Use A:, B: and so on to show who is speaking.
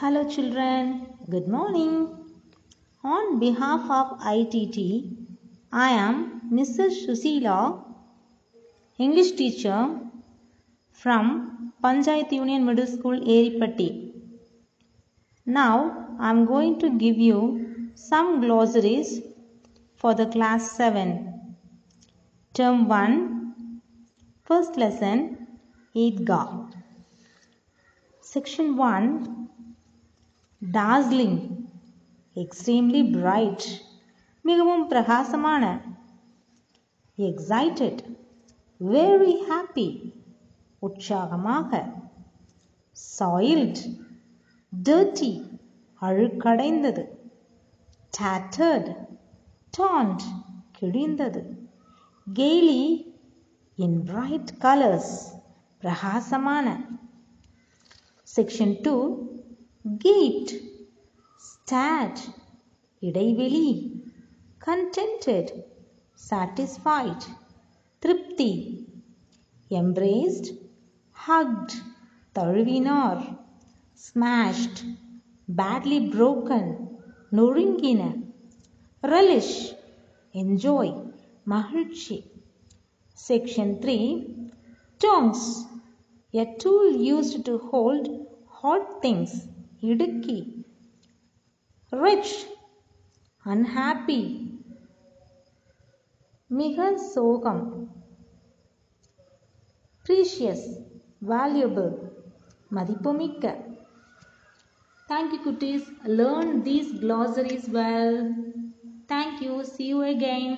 A: Hello, children. Good morning. On behalf of ITT, I am Mrs. Suseela, English teacher from Panchayat Union Middle School, Eripatti. Now, I am going to give you some glossaries for the class 7. Term 1, first lesson, Eidgah. Section 1 dazzling extremely bright மிகவும் பிரகாசமான excited very happy உற்சாகமாக soiled dirty அழுக்கடைந்தது tattered டாண்ட் கிழிந்தது gaily in bright colours பிரகாசமான. Section two gate start இடைவெளி contented satisfied திருப்தி embraced hugged தழுவினார் smashed badly broken நொறுங்கின relish enjoy மகிழ்ச்சி section three tongs a tool used to hold hot things இடுக்கி rich unhappy மிக சோகம் precious valuable மதிப்புமிக்க thank you குட்டீஸ் learn these glossaries well thank you see you again